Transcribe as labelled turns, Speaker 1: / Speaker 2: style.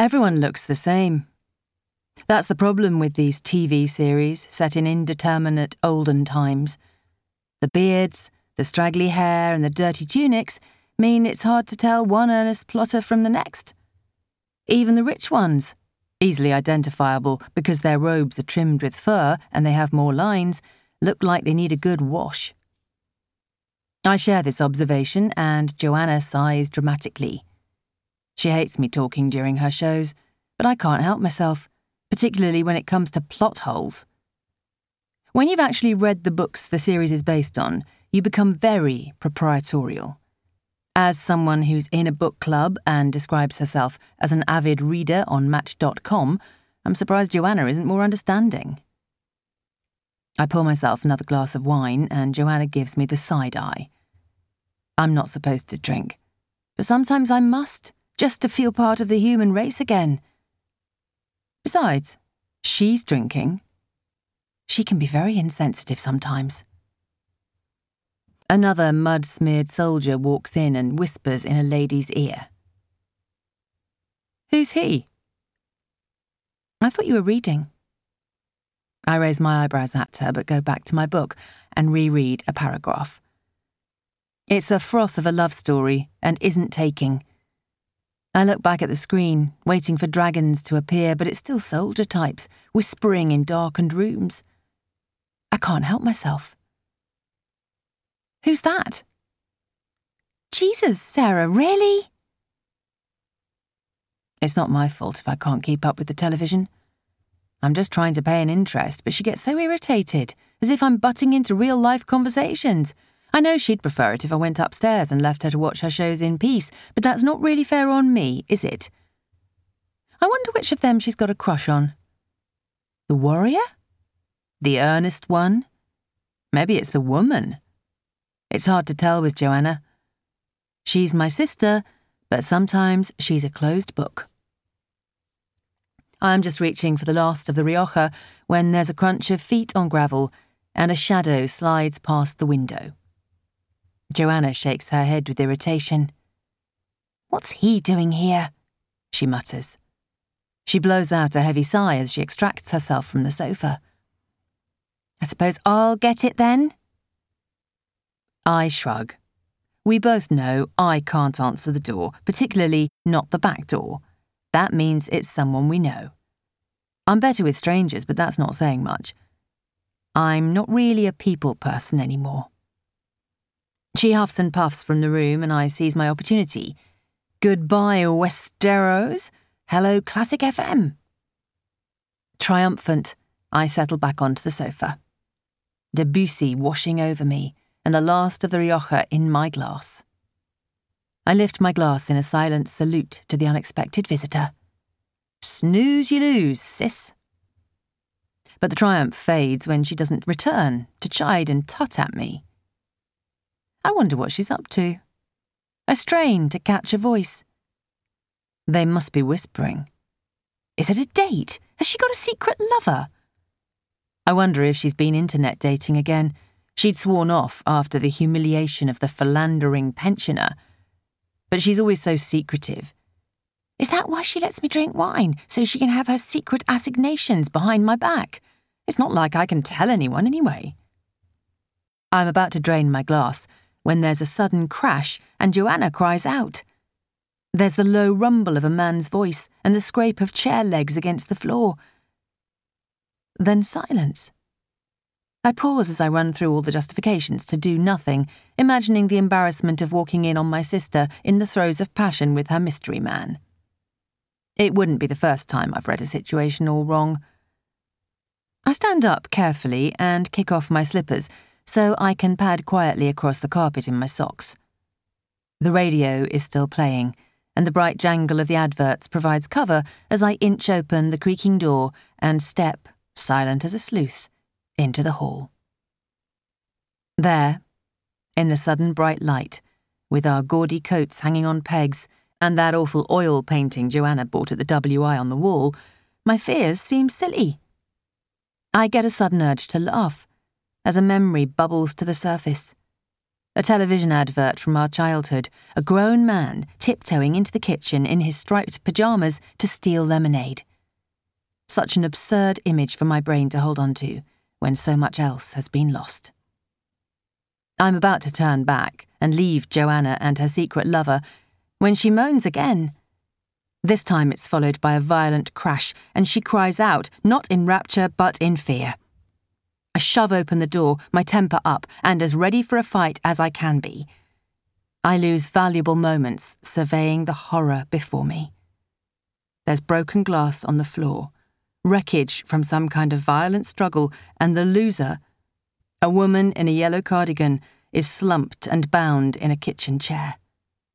Speaker 1: Everyone looks the same. That's the problem with these TV series set in indeterminate olden times. The beards, the straggly hair, and the dirty tunics mean it's hard to tell one earnest plotter from the next. Even the rich ones, easily identifiable because their robes are trimmed with fur and they have more lines, look like they need a good wash. I share this observation, and Joanna sighs dramatically. She hates me talking during her shows, but I can't help myself, particularly when it comes to plot holes. When you've actually read the books the series is based on, you become very proprietorial. As someone who's in a book club and describes herself as an avid reader on Match.com, I'm surprised Joanna isn't more understanding. I pour myself another glass of wine, and Joanna gives me the side eye. I'm not supposed to drink, but sometimes I must just to feel part of the human race again. Besides, she's drinking. She can be very insensitive sometimes. Another mud smeared soldier walks in and whispers in a lady's ear. Who's he? I thought you were reading. I raise my eyebrows at her, but go back to my book and reread a paragraph. It's a froth of a love story and isn't taking. I look back at the screen, waiting for dragons to appear, but it's still soldier types, whispering in darkened rooms. I can't help myself. Who's that? Jesus, Sarah, really? It's not my fault if I can't keep up with the television. I'm just trying to pay an interest, but she gets so irritated, as if I'm butting into real life conversations. I know she'd prefer it if I went upstairs and left her to watch her shows in peace, but that's not really fair on me, is it? I wonder which of them she's got a crush on. The warrior? The earnest one? Maybe it's the woman. It's hard to tell with Joanna. She's my sister, but sometimes she's a closed book. I'm just reaching for the last of the Rioja when there's a crunch of feet on gravel and a shadow slides past the window. Joanna shakes her head with irritation. What's he doing here? she mutters. She blows out a heavy sigh as she extracts herself from the sofa. I suppose I'll get it then? I shrug. We both know I can't answer the door, particularly not the back door. That means it's someone we know. I'm better with strangers, but that's not saying much. I'm not really a people person anymore. She huffs and puffs from the room, and I seize my opportunity. Goodbye, Westeros. Hello, Classic FM. Triumphant, I settle back onto the sofa. Debussy washing over me, and the last of the Rioja in my glass. I lift my glass in a silent salute to the unexpected visitor. Snooze you lose, sis. But the triumph fades when she doesn't return to chide and tut at me. I wonder what she's up to. I strain to catch a voice. They must be whispering. Is it a date? Has she got a secret lover? I wonder if she's been internet dating again. She'd sworn off after the humiliation of the philandering pensioner. But she's always so secretive. Is that why she lets me drink wine, so she can have her secret assignations behind my back? It's not like I can tell anyone anyway. I'm about to drain my glass when there's a sudden crash and Joanna cries out. There's the low rumble of a man's voice and the scrape of chair legs against the floor. Then silence. I pause as I run through all the justifications to do nothing, imagining the embarrassment of walking in on my sister in the throes of passion with her mystery man. It wouldn't be the first time I've read a situation all wrong. I stand up carefully and kick off my slippers so I can pad quietly across the carpet in my socks. The radio is still playing, and the bright jangle of the adverts provides cover as I inch open the creaking door and step, silent as a sleuth, into the hall. There, in the sudden bright light, with our gaudy coats hanging on pegs and that awful oil painting Joanna bought at the WI on the wall, my fears seem silly. I get a sudden urge to laugh as a memory bubbles to the surface. a television advert from our childhood, a grown man tiptoeing into the kitchen in his striped pyjamas to steal lemonade. Such an absurd image for my brain to hold on to when so much else has been lost. I'm about to turn back and leave Joanna and her secret lover when she moans again. This time it's followed by a violent crash, and she cries out, not in rapture, but in fear. I shove open the door, my temper up, and as ready for a fight as I can be. I lose valuable moments surveying the horror before me. There's broken glass on the floor, wreckage from some kind of violent struggle, and the loser, a woman in a yellow cardigan, is slumped and bound in a kitchen chair.